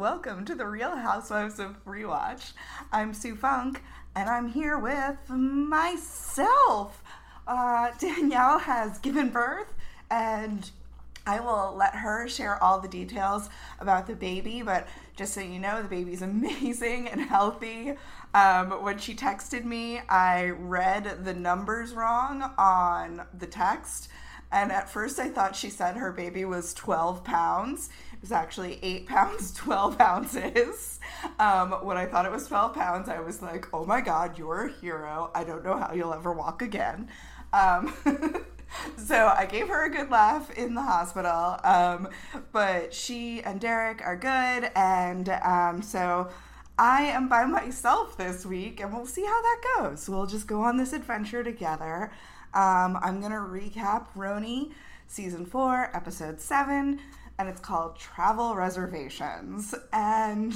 Welcome to the Real Housewives of Rewatch. I'm Sue Funke, and I'm here with myself. Uh, Danielle has given birth, and I will let her share all the details about the baby. But just so you know, the baby's amazing and healthy. Um, when she texted me, I read the numbers wrong on the text. And at first, I thought she said her baby was 12 pounds. Was actually 8 pounds, 12 ounces. Um, when I thought it was 12 pounds, I was like, oh my God, you're a hero. I don't know how you'll ever walk again. Um, so I gave her a good laugh in the hospital. Um, but she and Derek are good. And um, so I am by myself this week, and we'll see how that goes. We'll just go on this adventure together. Um, I'm going to recap RHONY season four, episode seven, and it's called Travel Reservations. And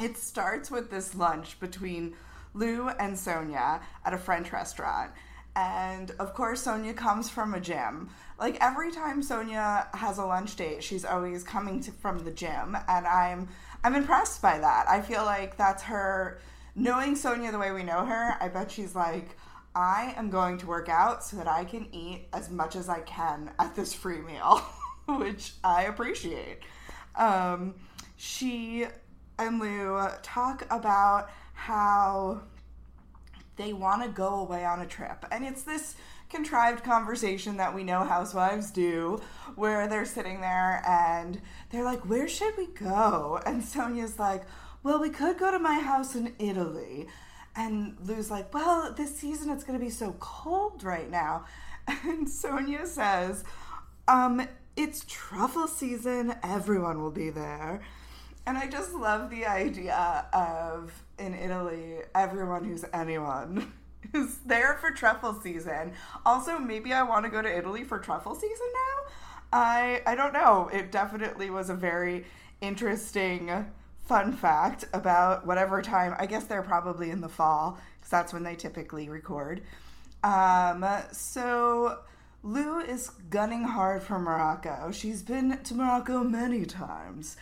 it starts with this lunch between Lou and Sonja at a French restaurant. And of course, Sonja comes from a gym. Like every time Sonja has a lunch date, she's always coming to, from the gym, and I'm I'm impressed by that. I feel like that's her knowing Sonja the way we know her. I bet she's like, I am going to work out so that I can eat as much as I can at this free meal, which I appreciate. Um, she and Lou talk about how they want to go away on a trip. And it's this contrived conversation that we know housewives do where they're sitting there and they're like, Where should we go? And Sonja's like, Well, we could go to my house in Italy. And Lou's like, Well, this season it's going to be so cold right now. And Sonja says, um, It's truffle season. Everyone will be there. And I just love the idea of in Italy, everyone who's anyone is there for truffle season. Also, maybe I want to go to Italy for truffle season now. I I don't know. It definitely was a very interesting fun fact about whatever time. I guess they're probably in the fall because that's when they typically record. Um, so Lou is gunning hard for Morocco. She's been to Morocco many times.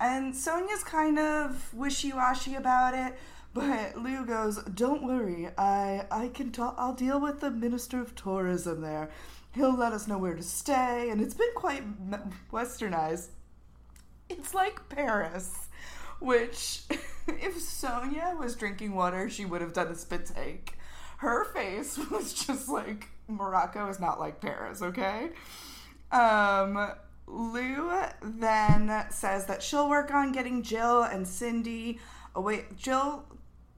And Sonja's kind of wishy-washy about it, but Lou goes, "Don't worry, I I can talk. I'll deal with the minister of tourism there. He'll let us know where to stay, and it's been quite westernized. It's like Paris, which if Sonja was drinking water, she would have done a spit take. Her face was just like Morocco is not like Paris, okay? Um, Lou then says that she'll work on getting Jill and Cindy away. Jill,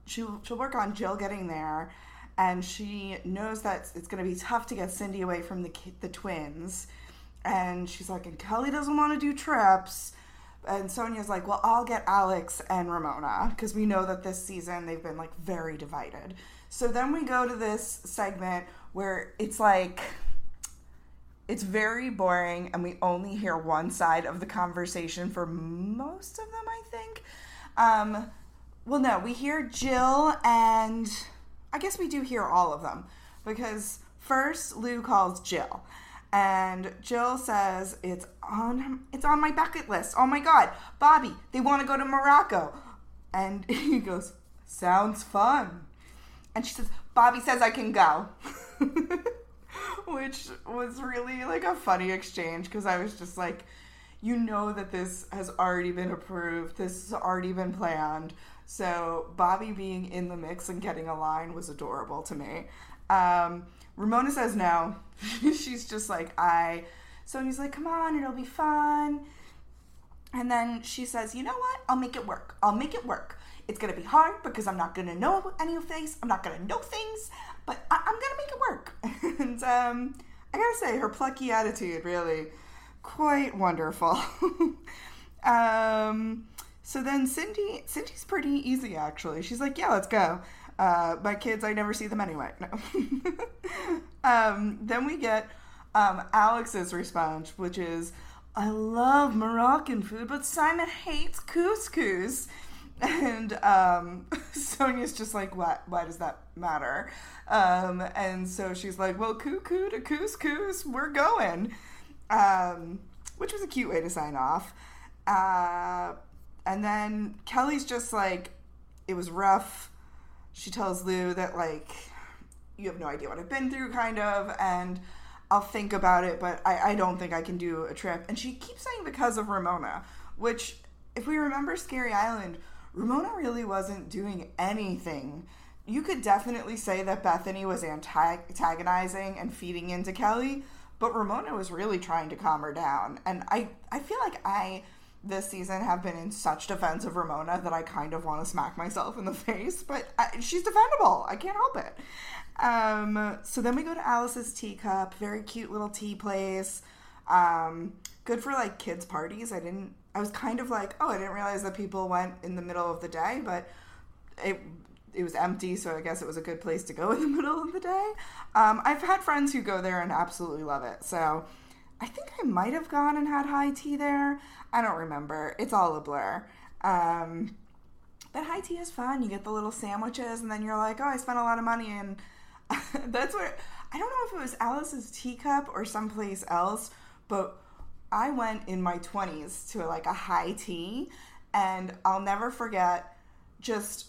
she'll, she'll work on Jill getting there, and she knows that it's going to be tough to get Cindy away from the the twins. And she's like, and Kelly doesn't want to do trips. and Sonja's like, well, I'll get Alex and Ramona because we know that this season they've been like very divided. So then we go to this segment where it's like it's very boring and we only hear one side of the conversation for most of them, I think. Um, well, no, we hear Jill and I guess we do hear all of them because first Lou calls Jill and Jill says it's on it's on my bucket list. Oh my god, Bobby, they want to go to Morocco. And he goes, "Sounds fun." And she says, "Bobby says I can go." Which was really like a funny exchange because I was just like, you know that this has already been approved. This has already been planned. So Bobby being in the mix and getting a line was adorable to me. Um, Ramona says no. She's just like, I. Sonja's like, come on, it'll be fun. And then she says, you know what? I'll make it work. I'll make it work. It's going to be hard because I'm not going to know any of these. I'm not going to know things, but I- am going to make it work. and um, I got to say, her plucky attitude really quite wonderful. um, so then Cindy, Cindy's pretty easy actually. She's like, yeah, let's go. Uh, my kids, I never see them anyway. No. um, then we get um, Alex's response, which is, I love Moroccan food, but Simon hates couscous. And um, Sonja's just like, what? Why does that matter? Um, and so she's like, well, cuckoo to couscous, we're going. Um, which was a cute way to sign off. Uh, and then Kelly's just like, it was rough she tells Lou that like you have no idea what I've been through, kind of, and I'll think about it, but I, I don't think I can do a trip. And she keeps saying because of Ramona, which, if we remember Scary Island, Ramona really wasn't doing anything. You could definitely say that Bethany was antagonizing and feeding into Kelly, but Ramona was really trying to calm her down. And I, I feel like I this season have been in such defense of Ramona that I kind of want to smack myself in the face, but I, she's defendable. I can't help it. Um, so then we go to Alice's teacup, very cute little tea place. Um, good for like kids' parties. I didn't, I was kind of like, oh, I didn't realize that people went in the middle of the day, but it, it was empty, so I guess it was a good place to go in the middle of the day. Um, I've had friends who go there and absolutely love it. So I think I might have gone and had high tea there. I don't remember. It's all a blur. Um, but high tea is fun. You get the little sandwiches, and then you're like, oh, I spent a lot of money. And that's where I don't know if it was Alice's teacup or someplace else, but I went in my 20s to like a high tea, and I'll never forget just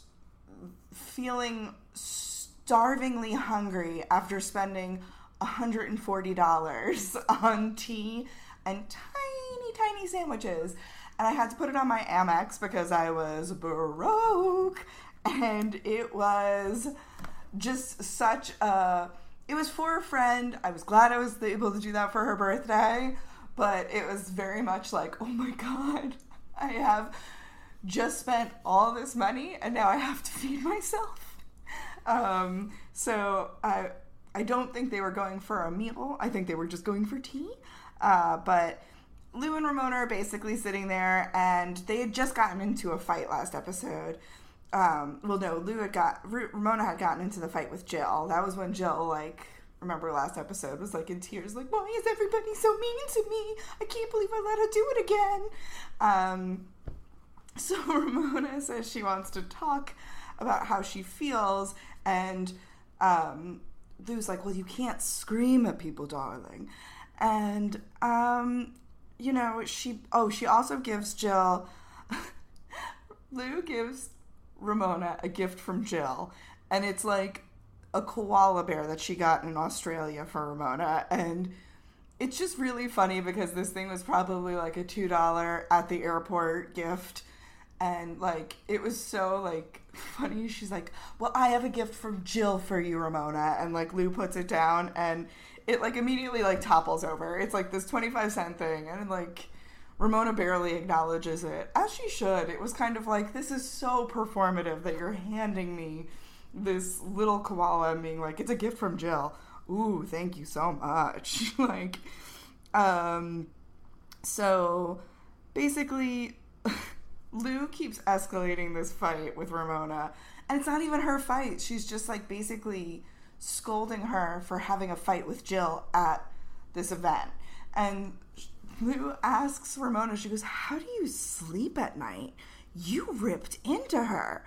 feeling starvingly hungry after spending $140 on tea and tiny, tiny sandwiches. And I had to put it on my Amex because I was broke. And it was just such a. It was for a friend. I was glad I was able to do that for her birthday. But it was very much like, oh my God, I have just spent all this money and now I have to feed myself. Um, so I I don't think they were going for a meal. I think they were just going for tea. Uh, but Lou and Ramona are basically sitting there, and they had just gotten into a fight last episode. Um, well, no, Lou had got Ramona had gotten into the fight with Jill. That was when Jill like remember last episode was like in tears, like why is everybody so mean to me? I can't believe I let her do it again. Um, so Ramona says she wants to talk about how she feels, and um, Lou's like, well, you can't scream at people, darling. And, um, you know, she, oh, she also gives Jill, Lou gives Ramona a gift from Jill. And it's like a koala bear that she got in Australia for Ramona. And it's just really funny because this thing was probably like a $2 at the airport gift and like it was so like funny she's like well i have a gift from jill for you ramona and like lou puts it down and it like immediately like topples over it's like this 25 cent thing and like ramona barely acknowledges it as she should it was kind of like this is so performative that you're handing me this little koala and being like it's a gift from jill ooh thank you so much like um so basically Lou keeps escalating this fight with Ramona, and it's not even her fight. She's just like basically scolding her for having a fight with Jill at this event. And Lou asks Ramona, she goes, How do you sleep at night? You ripped into her.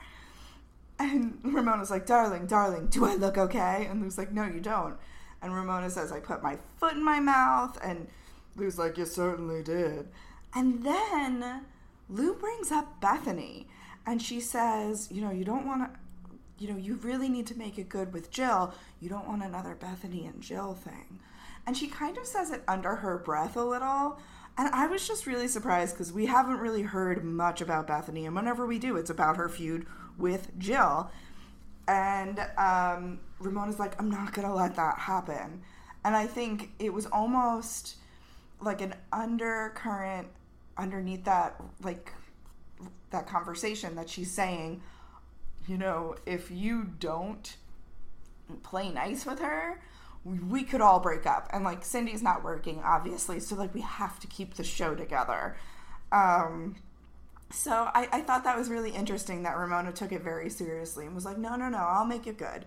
And Ramona's like, Darling, darling, do I look okay? And Lou's like, No, you don't. And Ramona says, I put my foot in my mouth. And Lou's like, You certainly did. And then Lou brings up Bethany. And she says, You know, you don't want to, you know, you really need to make it good with Jill. You don't want another Bethany and Jill thing. And she kind of says it under her breath a little. And I was just really surprised because we haven't really heard much about Bethany. And whenever we do, it's about her feud with Jill. And um, Ramona's like, I'm not going to let that happen. And I think it was almost like an undercurrent underneath that, like, that conversation that she's saying, you know, if you don't play nice with her, we could all break up. And like Cindy's not working, obviously, so like we have to keep the show together. Um, so I, I thought that was really interesting that Ramona took it very seriously and was like, no, no, no, I'll make it good.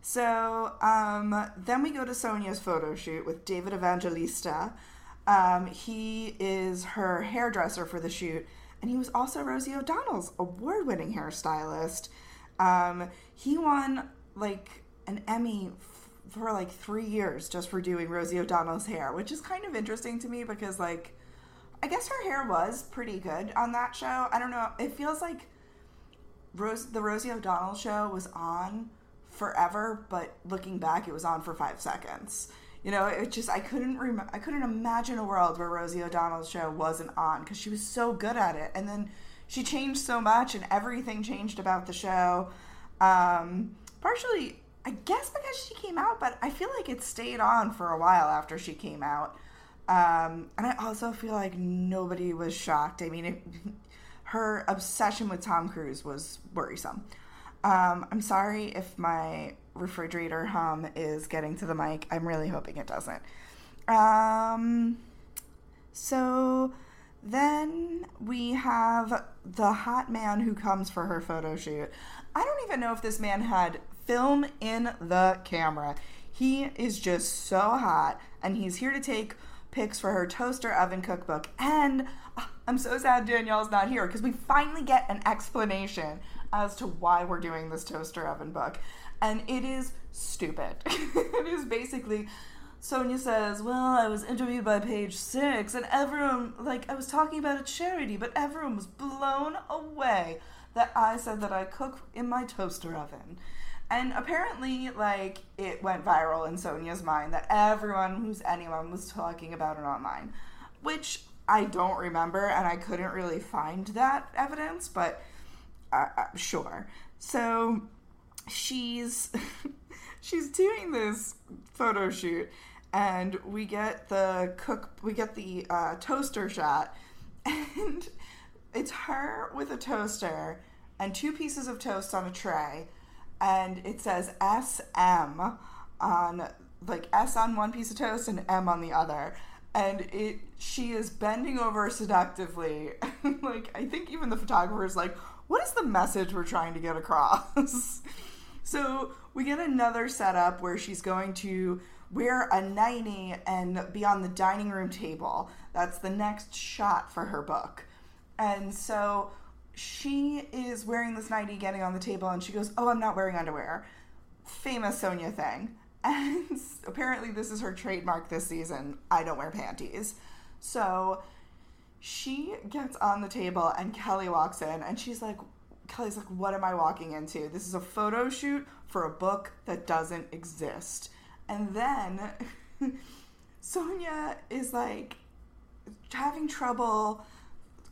So um, then we go to Sonja's photo shoot with David Evangelista. Um, he is her hairdresser for the shoot, and he was also Rosie O'Donnell's award winning hairstylist. Um, he won like an Emmy for like three years just for doing Rosie O'Donnell's hair, which is kind of interesting to me because like I guess her hair was pretty good on that show. I don't know. It feels like Rose the Rosie O'Donnell show was on forever, but looking back, it was on for five seconds. You know, it just I couldn't rem- I couldn't imagine a world where Rosie O'Donnell's show wasn't on because she was so good at it, and then she changed so much, and everything changed about the show. Um, partially, I guess because she came out, but I feel like it stayed on for a while after she came out. Um, and I also feel like nobody was shocked. I mean, it, her obsession with Tom Cruise was worrisome. Um, I'm sorry if my refrigerator hum is getting to the mic. I'm really hoping it doesn't. Um, so then we have the hot man who comes for her photo shoot. I don't even know if this man had film in the camera. He is just so hot, and he's here to take pics for her toaster oven cookbook. And uh, I'm so sad Danielle's not here because we finally get an explanation as to why we're doing this toaster oven book. And it is stupid. it is basically Sonja says, Well, I was interviewed by page six, and everyone, like, I was talking about a charity, but everyone was blown away that I said that I cook in my toaster oven. And apparently, like, it went viral in Sonja's mind that everyone who's anyone was talking about it online, which I don't remember, and I couldn't really find that evidence, but uh, uh, sure. So she's she's doing this photo shoot, and we get the cook, we get the uh, toaster shot, and it's her with a toaster and two pieces of toast on a tray and it says SM on like S on one piece of toast and M on the other. And it she is bending over seductively. like I think even the photographer is like, what is the message we're trying to get across? so we get another setup where she's going to wear a nightie and be on the dining room table. That's the next shot for her book. And so she is wearing this nightie getting on the table and she goes, Oh, I'm not wearing underwear. Famous Sonja thing. And apparently, this is her trademark this season. I don't wear panties. So she gets on the table and Kelly walks in and she's like, Kelly's like, What am I walking into? This is a photo shoot for a book that doesn't exist. And then Sonja is like having trouble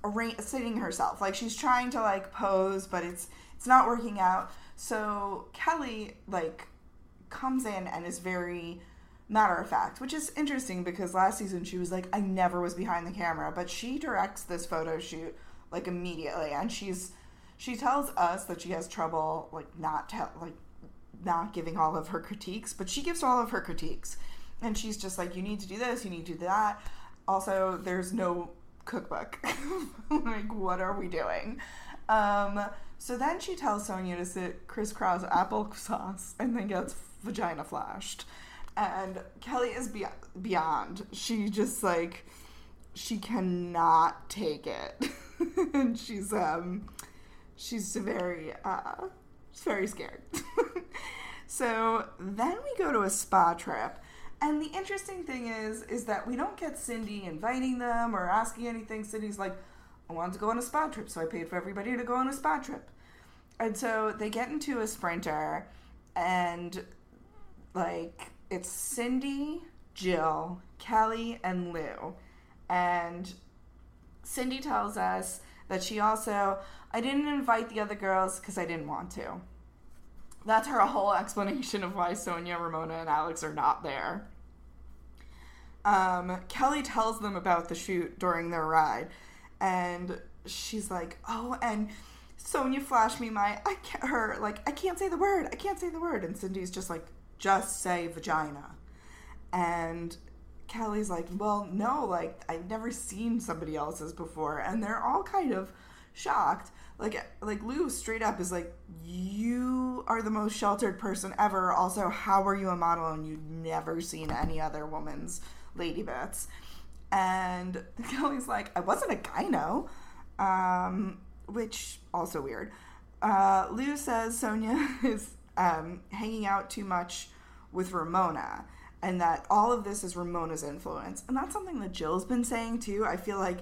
arra- sitting herself. Like she's trying to like pose, but it's it's not working out. So Kelly like comes in and is very matter of fact, which is interesting because last season she was like, I never was behind the camera, but she directs this photo shoot like immediately, and she's she tells us that she has trouble like not tell like not giving all of her critiques, but she gives all of her critiques, and she's just like, you need to do this, you need to do that. Also, there's no cookbook. like, what are we doing? Um, so then she tells Sonja to sit crisscross applesauce and then gets vagina flashed. And Kelly is be- beyond. She just like she cannot take it. and she's um she's very uh very scared. so then we go to a spa trip. And the interesting thing is is that we don't get Cindy inviting them or asking anything. Cindy's like, I wanted to go on a spa trip, so I paid for everybody to go on a spa trip. And so they get into a sprinter and like it's Cindy, Jill, Kelly, and Lou. And Cindy tells us that she also, I didn't invite the other girls because I didn't want to. That's her whole explanation of why Sonja, Ramona, and Alex are not there. Um, Kelly tells them about the shoot during their ride, and she's like, "Oh, and Sonja flashed me my I can't her like I can't say the word. I can't say the word." And Cindy's just like, "Just say vagina." And Kelly's like, "Well, no, like I've never seen somebody else's before." And they're all kind of shocked. Like like Lou straight up is like, "You are the most sheltered person ever. Also, how are you a model and you've never seen any other woman's lady bits?" And Kelly's like, "I wasn't a gyno." Um, which also weird. Uh, Lou says Sonja is um, hanging out too much with Ramona and that all of this is Ramona's influence. And that's something that Jill's been saying too. I feel like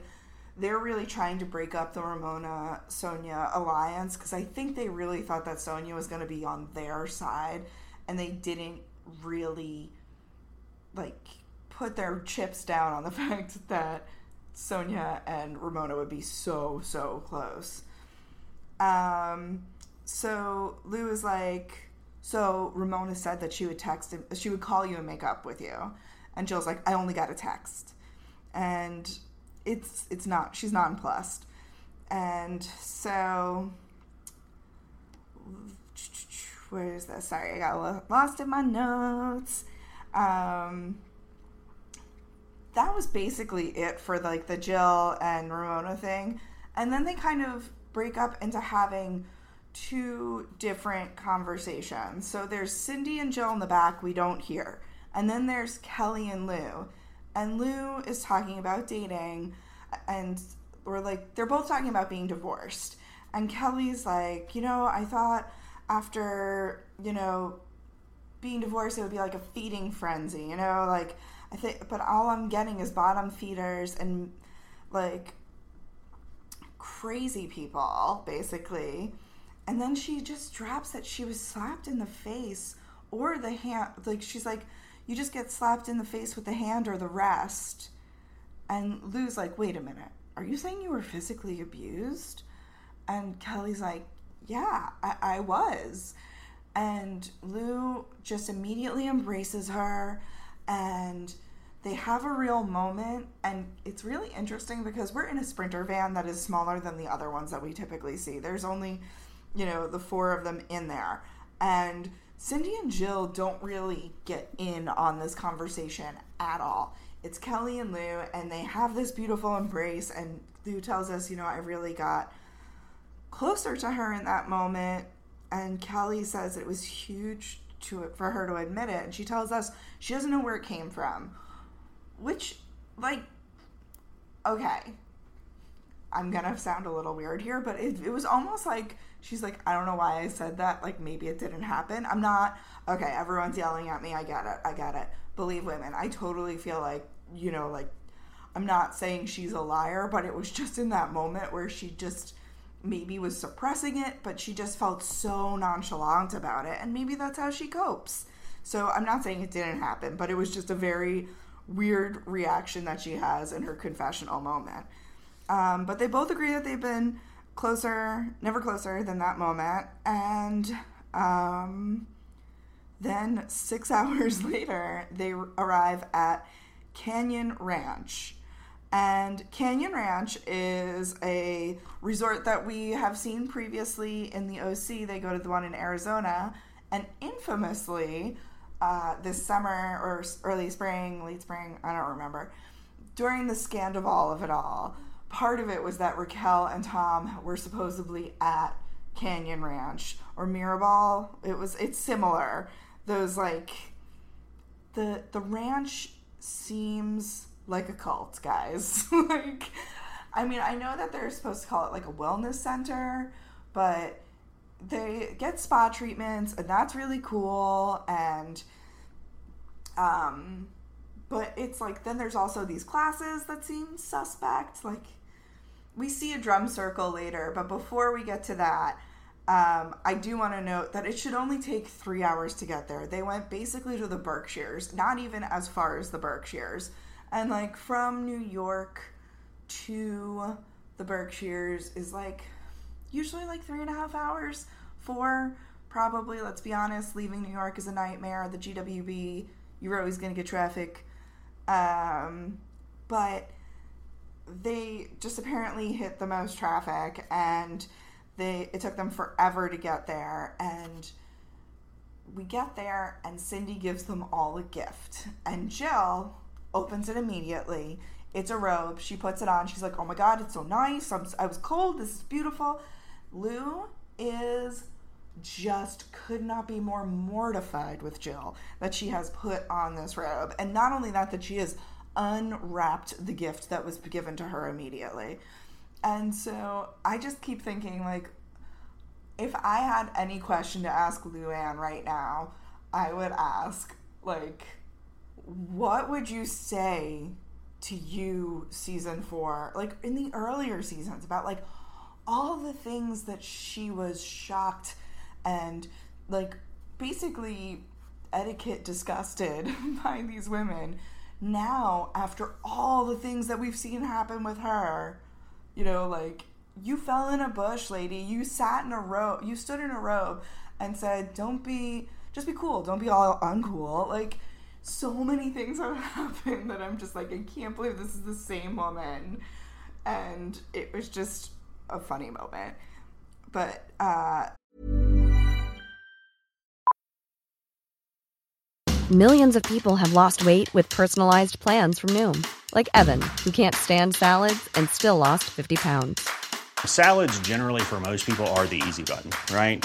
they're really trying to break up the Ramona Sonja alliance because I think they really thought that Sonja was going to be on their side and they didn't really like put their chips down on the fact that Sonja and Ramona would be so so close. Um so Lou is like so Ramona said that she would text him, she would call you and make up with you. And Jill's like, I only got a text. And it's it's not she's nonplussed. And so where is this? Sorry, I got lost in my notes. Um that was basically it for like the Jill and Ramona thing. And then they kind of break up into having two different conversations. So there's Cindy and Jill in the back, we don't hear. And then there's Kelly and Lou. And Lou is talking about dating, and we're like, they're both talking about being divorced. And Kelly's like, you know, I thought after, you know, being divorced, it would be like a feeding frenzy, you know, like, I think, but all I'm getting is bottom feeders and like crazy people, basically. And then she just drops that she was slapped in the face or the hand. Like, she's like, you just get slapped in the face with the hand or the rest. And Lou's like, wait a minute. Are you saying you were physically abused? And Kelly's like, yeah, I, I was. And Lou just immediately embraces her and they have a real moment and it's really interesting because we're in a sprinter van that is smaller than the other ones that we typically see there's only you know, the four of them in there. And Cindy and Jill don't really get in on this conversation at all. It's Kelly and Lou, and they have this beautiful embrace. And Lou tells us, you know, I really got closer to her in that moment. And Kelly says it was huge to for her to admit it. And she tells us she doesn't know where it came from, which, like, okay, I'm gonna sound a little weird here, but it, it was almost like she's like, I don't know why I said that. Like maybe it didn't happen. I'm not okay. Everyone's yelling at me. I get it. I get it. Believe women. I totally feel like you know, like I'm not saying she's a liar, but it was just in that moment where she just maybe was suppressing it, but she just felt so nonchalant about it, and maybe that's how she copes. So I'm not saying it didn't happen, but it was just a very weird reaction that she has in her confessional moment. Um, but they both agree that they've been closer, never closer than that moment. And um, then six hours later, they arrive at Canyon Ranch. And Canyon Ranch is a resort that we have seen previously in the OC. They go to the one in Arizona. And infamously, uh, this summer or early spring, late spring, I don't remember, during the scandal of it all, part of it was that Raquel and Tom were supposedly at Canyon Ranch or Miraval. It was it's similar. Those like the the ranch seems like a cult, guys. like I mean, I know that they're supposed to call it like a wellness center, but they get spa treatments and that's really cool and um but it's like then there's also these classes that seem suspect like we see a drum circle later but before we get to that um, I do want to note that it should only take three hours to get there. They went basically to the Berkshires, not even as far as the Berkshires. And like from New York to the Berkshires is like usually like three and a half hours. Four, probably, let's be honest, leaving New York is a nightmare. The GWB, you're always going to get traffic. Um, but they just apparently hit the most traffic and they it took them forever to get there and we get there and Cindy gives them all a gift and Jill opens it immediately. It's a robe. She puts it on. She's like oh my god it's so nice. I'm, I was cold. This is beautiful. Lou is just could not be more mortified with Jill that she has put on this robe. And not only that that she has unwrapped the gift that was given to her immediately. And so I just keep thinking, like, if I had any question to ask Luann right now, I would ask, like, what would you say to you season four, like in the earlier seasons, about like all the things that she was shocked and like basically etiquette disgusted by these women. Now, after all the things that we've seen happen with her, you know, like you fell in a bush, lady. You sat in a robe. You stood in a robe and said, "Don't be, just be cool. Don't be all uncool." Like so many things have happened that I'm just like, I can't believe this is the same woman, and it was just a funny moment. But uh, Millions of people have lost weight with personalized plans from Noom, like Evan, who can't stand salads and still lost 50 pounds. Salads, generally, for most people, are the easy button, right?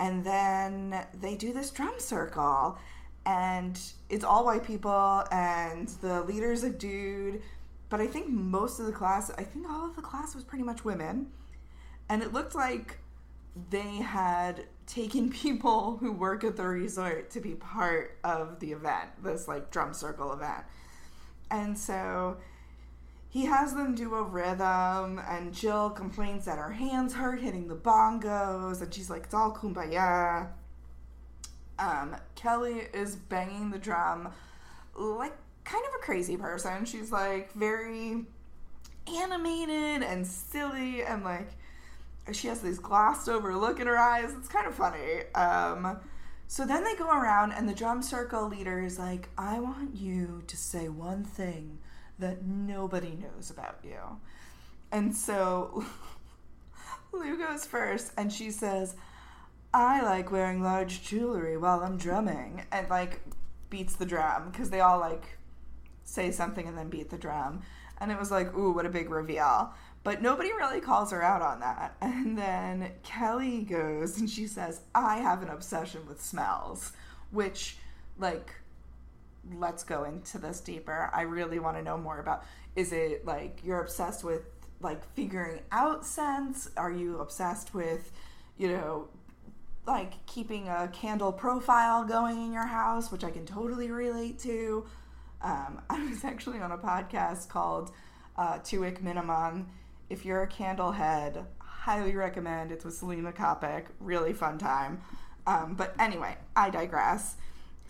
And then they do this drum circle, and it's all white people, and the leader's a dude. But I think most of the class, I think all of the class was pretty much women. And it looked like they had taken people who work at the resort to be part of the event, this like drum circle event. And so he has them do a rhythm, and Jill complains that her hands hurt hitting the bongos, and she's like, it's all kumbaya. Um, Kelly is banging the drum like kind of a crazy person. She's like very animated and silly, and like she has this glossed over look in her eyes. It's kind of funny. Um, so then they go around, and the drum circle leader is like, I want you to say one thing that nobody knows about you. And so Lou goes first and she says, I like wearing large jewelry while I'm drumming and like beats the drum because they all like say something and then beat the drum. And it was like, ooh, what a big reveal. But nobody really calls her out on that. And then Kelly goes and she says, I have an obsession with smells, which, like, let's go into this deeper. I really want to know more about is it like you're obsessed with like figuring out scents? Are you obsessed with, you know, like keeping a candle profile going in your house, which I can totally relate to. Um, I was actually on a podcast called uh, Two Wick Minimum. If you're a candle head, highly recommend. It's with Selena Kopic. Really fun time. Um, but anyway, I digress.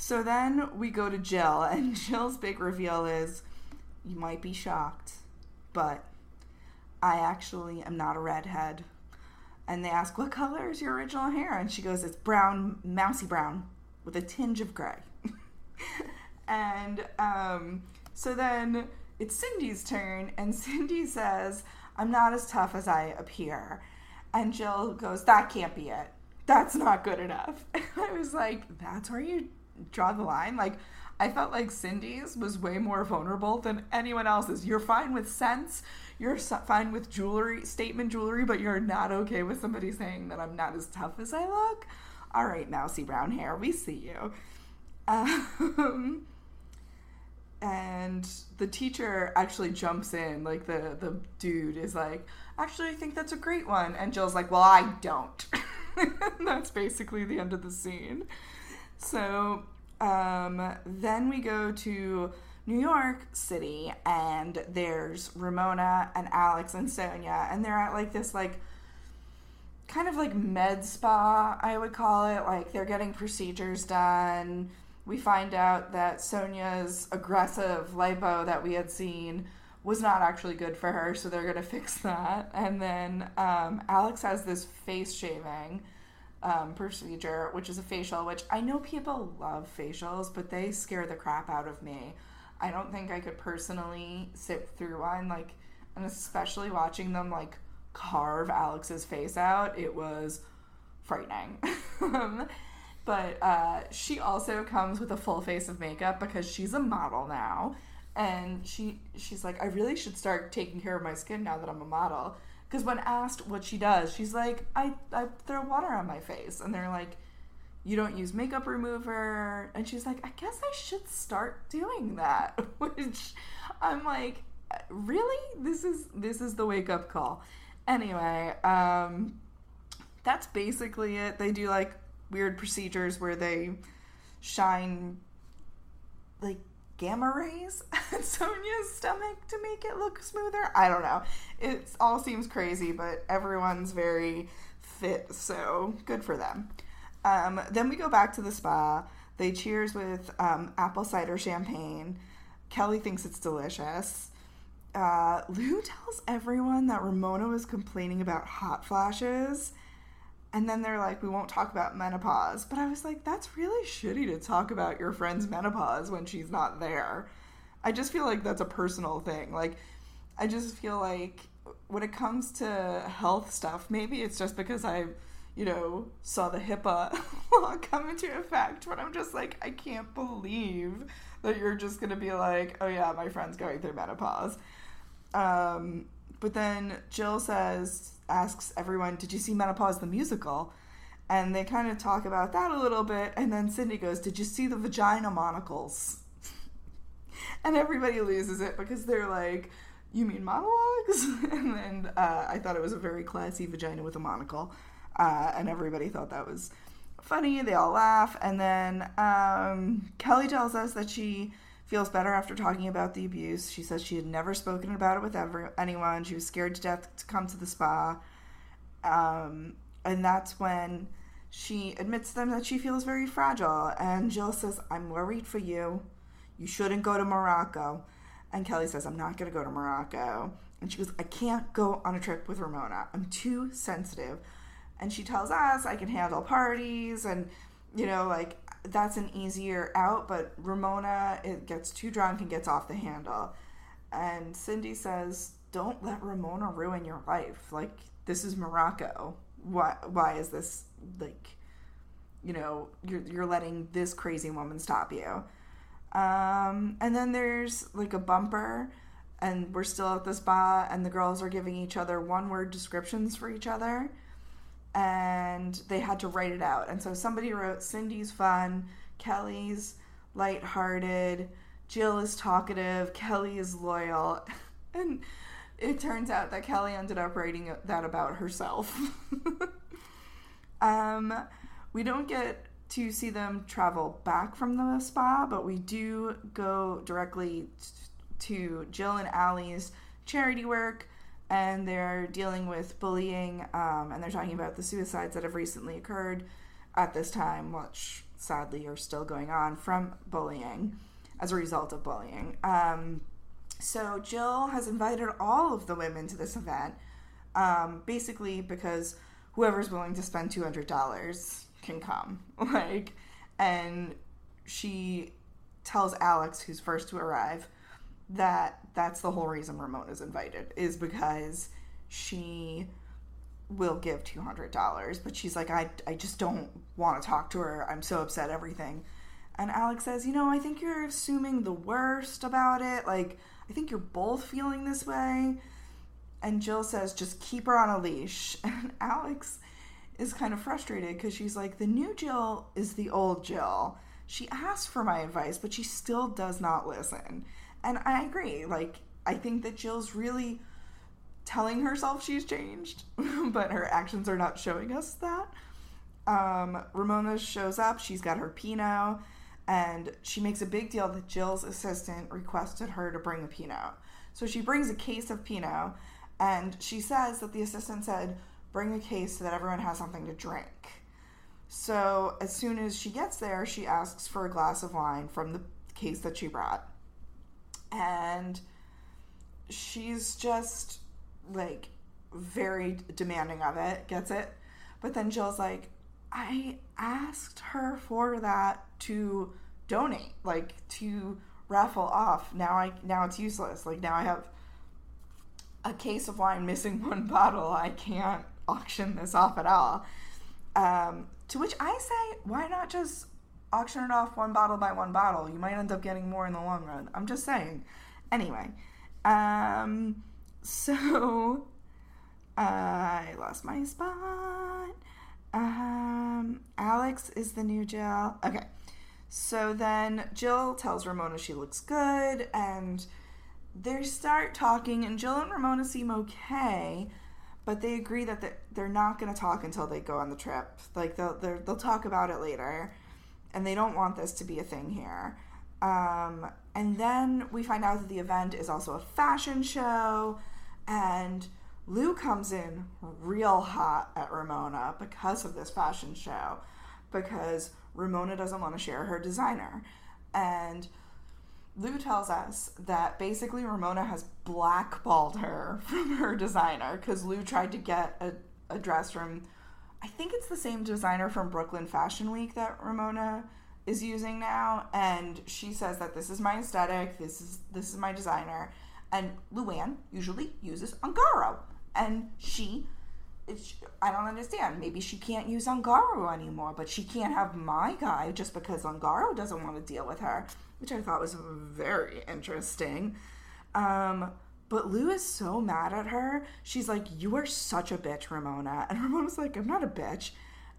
So then we go to Jill, and Jill's big reveal is you might be shocked, but I actually am not a redhead. And they ask, What color is your original hair? And she goes, It's brown, mousy brown, with a tinge of gray. and um, so then it's Cindy's turn, and Cindy says, I'm not as tough as I appear. And Jill goes, That can't be it. That's not good enough. I was like, That's where you draw the line. Like, I felt like Cindy's was way more vulnerable than anyone else's. You're fine with sense, you're fine with jewelry, statement jewelry, but you're not okay with somebody saying that I'm not as tough as I look. All right, mousy brown hair, we see you. Um, and the teacher actually jumps in, like the the dude is like, actually, I think that's a great one, and Jill's like, well, I don't. that's basically the end of the scene. So um, then we go to New York City, and there's Ramona and Alex and Sonja, and they're at like this like kind of like med spa, I would call it. Like they're getting procedures done. We find out that Sonja's aggressive lipo that we had seen was not actually good for her, so they're gonna fix that. And then um, Alex has this face shaving um, procedure, which is a facial, which I know people love facials, but they scare the crap out of me. I don't think I could personally sit through one, like, and especially watching them like carve Alex's face out, it was frightening. but uh, she also comes with a full face of makeup because she's a model now, and she she's like, I really should start taking care of my skin now that I'm a model. Because when asked what she does, she's like, I, I throw water on my face. And they're like, You don't use makeup remover. And she's like, I guess I should start doing that. Which I'm like, Really? This is this is the wake up call. Anyway, um, that's basically it. They do like weird procedures where they shine like gamma rays at Sonja's stomach to make it look smoother. I don't know. It all seems crazy, but everyone's very fit, so good for them. Um, then we go back to the spa. They cheers with um, apple cider champagne. Kelly thinks it's delicious. Uh, Lou tells everyone that Ramona was complaining about hot flashes and then they're like, we won't talk about menopause. But I was like, that's really shitty to talk about your friend's menopause when she's not there. I just feel like that's a personal thing. Like, I just feel like when it comes to health stuff, maybe it's just because I, you know, saw the HIPAA law come into effect, but I'm just like, I can't believe that you're just gonna be like, oh yeah, my friend's going through menopause. Um, but then Jill says, asks everyone, Did you see Menopause the musical? And they kind of talk about that a little bit. And then Cindy goes, Did you see the vagina monocles? and everybody loses it because they're like, You mean monologues? and then uh, I thought it was a very classy vagina with a monocle. Uh, and everybody thought that was funny. They all laugh. And then um, Kelly tells us that she feels better after talking about the abuse. She says she had never spoken about it with ever, anyone. She was scared to death to come to the spa. Um, and that's when she admits to them that she feels very fragile. And Jill says, I'm worried for you. You shouldn't go to Morocco. And Kelly says, I'm not going to go to Morocco. And she goes, I can't go on a trip with Ramona. I'm too sensitive. And she tells us, I can handle parties and, you know, like that's an easier out, but Ramona it gets too drunk and gets off the handle. And Cindy says, "Don't let Ramona ruin your life. Like this is Morocco. Why why is this like you know, you're you're letting this crazy woman stop you?" Um, and then there's like a bumper and we're still at the spa and the girls are giving each other one word descriptions for each other and they had to write it out. And so somebody wrote Cindy's fun, Kelly's lighthearted, Jill is talkative, Kelly is loyal. And it turns out that Kelly ended up writing that about herself. um, we don't get to see them travel back from the spa, but we do go directly to Jill and Allie's charity work, and they're dealing with bullying, um, and they're talking about the suicides that have recently occurred at this time, which sadly are still going on from bullying as a result of bullying. Um, so Jill has invited all of the women to this event, um, basically because whoever's willing to spend two hundred dollars can come. Like, and she tells Alex, who's first to arrive, that that's the whole reason Ramona's invited is because she will give $200 but she's like I, I just don't want to talk to her. I'm so upset everything. And alex says you know i think you're assuming the worst about it. Like i think you're both feeling this way. And jill says just keep her on a leash. And alex is kind of frustrated because she's like the new jill is the old jill. She asked for my advice but she still does not listen and i agree like i think that jill's really telling herself she's changed, but her actions are not showing us that. Um, Ramona shows up, she's got her Pinot, and she makes a big deal that Jill's assistant requested her to bring a Pinot. So she brings a case of Pinot, and she says that the assistant said, Bring a case so that everyone has something to drink. So as soon as she gets there, she asks for a glass of wine from the case that she brought. And she's just like very demanding of it, gets it. But then Jill's like, I asked her for that to donate, like to raffle off. Now I now it's useless. Like now I have a case of wine missing one bottle. I can't auction this off at all. Um, to which I say, why not just auction it off one bottle by one bottle? You might end up getting more in the long run. I'm just saying. Anyway, um, so I lost my spot. Um, Alex is the new Jill. Okay. So then Jill tells Ramona she looks good, and they start talking, and Jill and Ramona seem okay, but they agree that they're not going to talk until they go on the trip. Like they'll they'll talk about it later, and they don't want this to be a thing here. Um, and then we find out that the event is also a fashion show, and Lou comes in real hot at Ramona because of this fashion show, because Ramona doesn't want to share her designer. And Lou tells us that basically Ramona has blackballed her from her designer because Lou tried to get a, a dress from, I think it's the same designer from Brooklyn Fashion Week that Ramona is using now and she says that this is my aesthetic this is this is my designer and luann usually uses ungaro and she I don't understand. Maybe she can't use Ungaro anymore, but she can't have my guy just because Ungaro doesn't want to deal with her, which I thought was very interesting. Um, but Lou is so mad at her. She's like, You are such a bitch, Ramona. And Ramona's like, I'm not a bitch.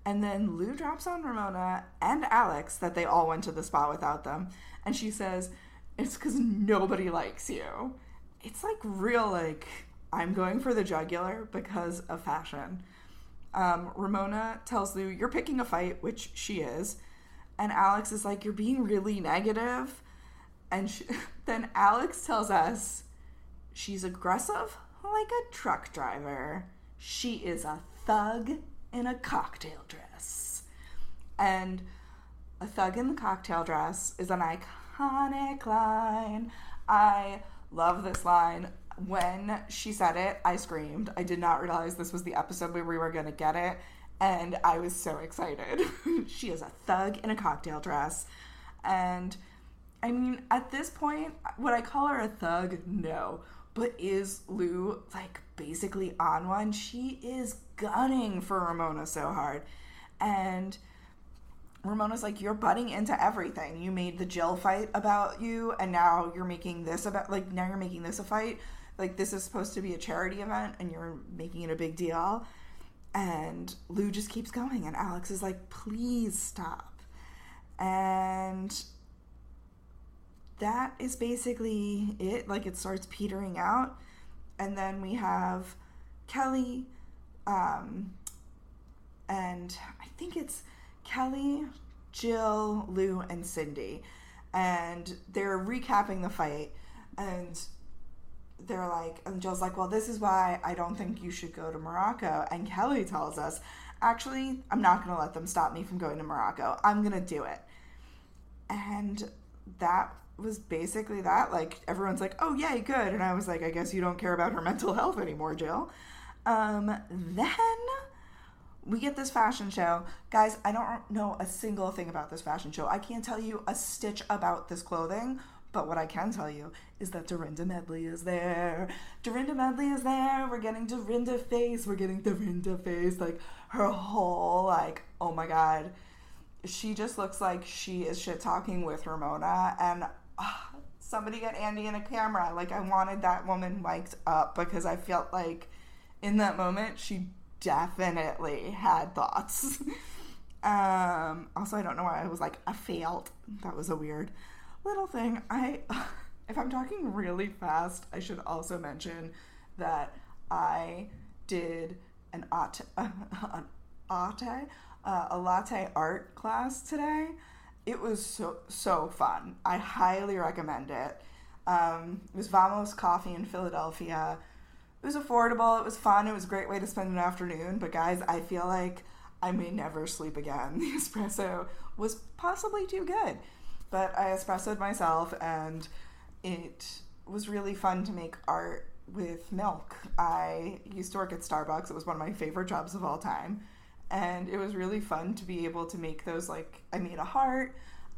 And then Lou drops on Ramona and Alex that they all went to the spa without them. And she says, It's because nobody likes you. It's like real, like, I'm going for the jugular because of fashion. Um, Ramona tells Lou, You're picking a fight, which she is. And Alex is like, You're being really negative. And she, then Alex tells us she's aggressive like a truck driver. She is a thug in a cocktail dress. And a thug in the cocktail dress is an iconic line. I love this line. When she said it, I screamed. I did not realize this was the episode where we were going to get it. And I was so excited. she is a thug in a cocktail dress. And I mean, at this point, would I call her a thug? No. But is Lou like basically on one? She is gunning for Ramona so hard. And Ramona's like, You're butting into everything. You made the Jill fight about you, and now you're making this about, like, now you're making this a fight. Like, this is supposed to be a charity event, and you're making it a big deal. And Lou just keeps going, and Alex is like, Please stop. And that is basically it. Like, it starts petering out. And then we have Kelly um, and I think it's Kelly, Jill, Lou, and Cindy, and they're recapping the fight, and they're like, and Jill's like, well, this is why I don't think you should go to Morocco. And Kelly tells us, actually, I'm not going to let them stop me from going to Morocco. I'm going to do it. And that was basically that. Like, everyone's like, oh, yay, good. And I was like, I guess you don't care about her mental health anymore, Jill. Um, then we get this fashion show. Guys, I don't know a single thing about this fashion show. I can't tell you a stitch about this clothing. But what I can tell you is that Dorinda Medley is there. Dorinda Medley is there. We're getting Dorinda face. We're getting Dorinda face. Like her whole like, oh my god. She just looks like she is shit talking with Ramona and uh, somebody get Andy in a camera. Like I wanted that woman mic'd up because I felt like in that moment she definitely had thoughts. um also I don't know why I was like I failed. That was a weird little thing. I, if I'm talking really fast, I should also mention that I did an ate, an ate, uh, a latte art class today. It was so so fun. I highly recommend it. Um, it was Vamos Coffee in Philadelphia. It was affordable. It was fun. It was a great way to spend an afternoon. But guys, I feel like I may never sleep again. The espresso was possibly too good. But I espressoed myself, and it was really fun to make art with milk. I used to work at Starbucks. It was one of my favorite jobs of all time. And it was really fun to be able to make those like I made a heart,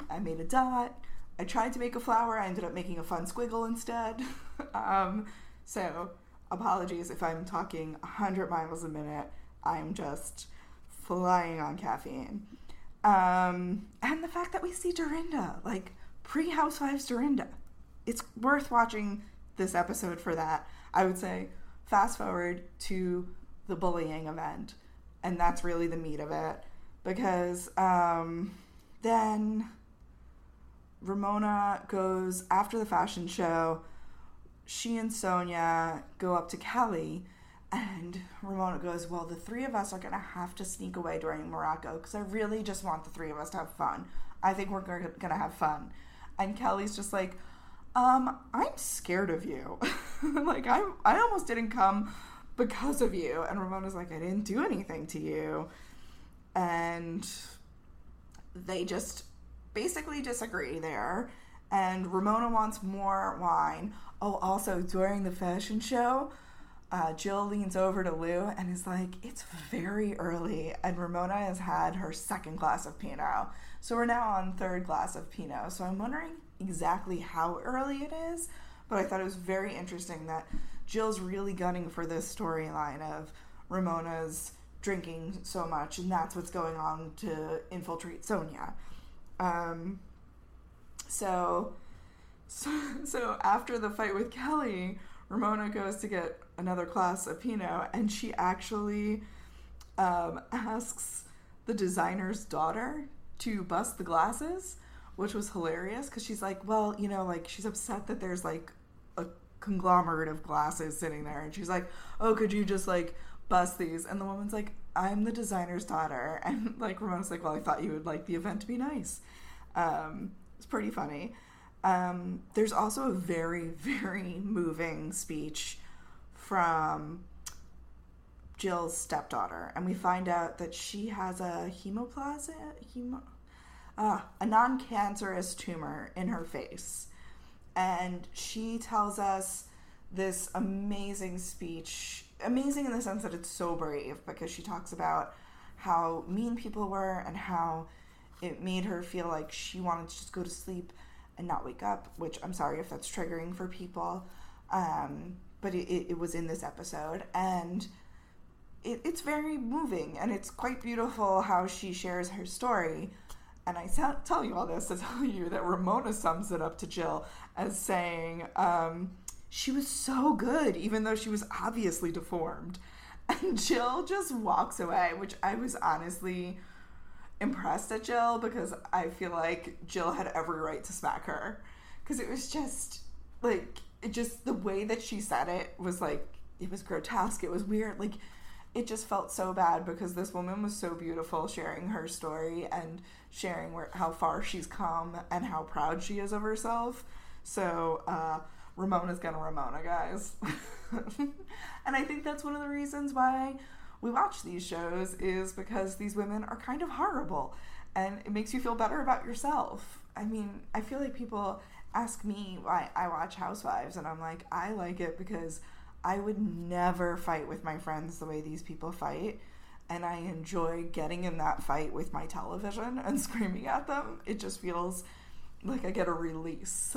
I made a dot, I tried to make a flower, I ended up making a fun squiggle instead. um, so apologies if I'm talking 100 miles a minute. I'm just flying on caffeine. Um, and the fact that we see Dorinda, like pre Housewives Dorinda. It's worth watching this episode for that. I would say fast forward to the bullying event, and that's really the meat of it. Because um, then Ramona goes after the fashion show. She and Sonja go up to Kelly and Ramona goes, Well, the three of us are going to have to sneak away during Morocco because I really just want the three of us to have fun. I think we're going to have fun. And Kelly's just like, um, I'm scared of you. like, I, I almost didn't come because of you. And Ramona's like, I didn't do anything to you. And they just basically disagree there. And Ramona wants more wine. Oh, also, during the fashion show, uh, Jill leans over to Lou and is like, It's very early, and Ramona has had her second glass of Pinot. So we're now on third glass of Pinot. So I'm wondering exactly how early it is, but I thought it was very interesting that Jill's really gunning for this storyline of Ramona's drinking so much, and that's what's going on to infiltrate Sonja. Um, so, so, so after the fight with Kelly, Ramona goes to get another class of Pinot, and she actually um, asks the designer's daughter to bust the glasses, which was hilarious because she's like, well, you know, like she's upset that there's like conglomerate of glasses sitting there, and she's like, oh, could you just like bust these? And the woman's like, I'm the designer's daughter, and like Ramona's like, well, I thought you would like the event to be nice. Um, it's pretty funny. Um, there's also a very, very moving speech from Jill's stepdaughter, and we find out that she has a hemoplasma, hemo, uh, a non-cancerous tumor in her face, and she tells us this amazing speech. Amazing in the sense that it's so brave because she talks about how mean people were and how it made her feel like she wanted to just go to sleep and not wake up, which I'm sorry if that's triggering for people. Um, but it, it, was in this episode. And it, it's very moving and it's quite beautiful how she shares her story. And I tell you all this to tell you that Ramona sums it up to Jill as saying, um, she was so good, even though she was obviously deformed. And Jill just walks away, which I was honestly impressed at Jill because I feel like Jill had every right to smack her because it was just like it just the way that she said it was like it was grotesque it was weird like it just felt so bad because this woman was so beautiful sharing her story and sharing where, how far she's come and how proud she is of herself. So, uh, Ramona's gonna Ramona, guys. and I think that's one of the reasons why we watch these shows is because these women are kind of horrible and it makes you feel better about yourself. I mean, I feel like people ask me why I watch Housewives, and I'm like, I like it because I would never fight with my friends the way these people fight. And I enjoy getting in that fight with my television and screaming at them. It just feels like I get a release.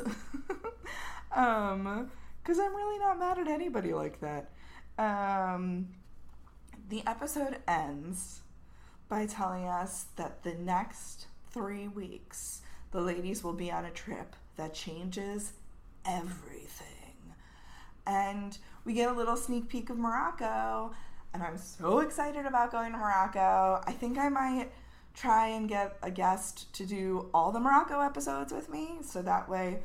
um, because I'm really not mad at anybody like that. Um, the episode ends by telling us that the next three weeks, the ladies will be on a trip that changes everything. And we get a little sneak peek of Morocco, and I'm so excited about going to Morocco. I think I might try and get a guest to do all the Morocco episodes with me, so that way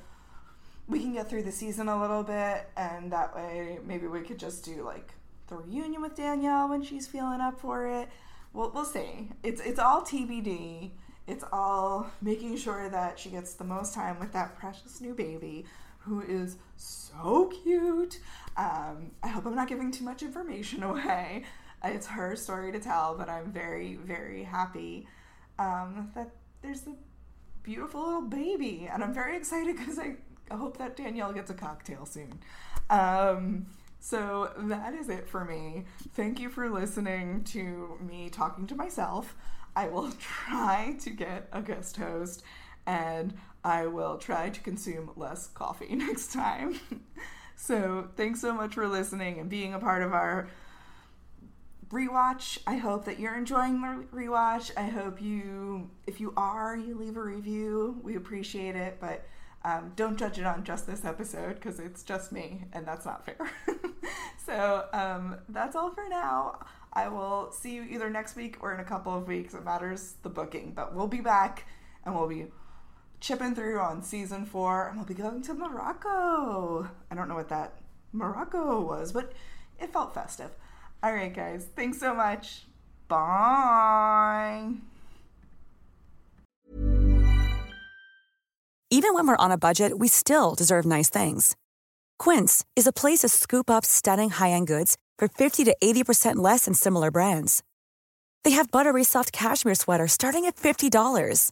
we can get through the season a little bit, and that way maybe we could just do like the reunion with Danielle when she's feeling up for it. We'll, we'll see. It's it's all TBD. It's all making sure that she gets the most time with that precious new baby who is so cute. Um, I hope I'm not giving too much information away. It's her story to tell, but I'm very, very happy um, that there's a beautiful little baby. And I'm very excited because I hope that Danielle gets a cocktail soon. Um, so that is it for me. Thank you for listening to me talking to myself. I will try to get a guest host and I will try to consume less coffee next time. So, thanks so much for listening and being a part of our rewatch. I hope that you're enjoying the rewatch. I hope you, if you are, you leave a review. We appreciate it, but um, don't judge it on just this episode because it's just me and that's not fair. so, um, that's all for now. I will see you either next week or in a couple of weeks. It matters the booking, but we'll be back and we'll be chipping through on season four and we'll be going to Morocco. I don't know what that Morocco was, but it felt festive. All right, guys. Thanks so much. Bye. Even when we're on a budget, we still deserve nice things. Quince is a place to scoop up stunning high end goods for 50 to 80% less than similar brands. They have buttery soft cashmere sweaters starting at $50,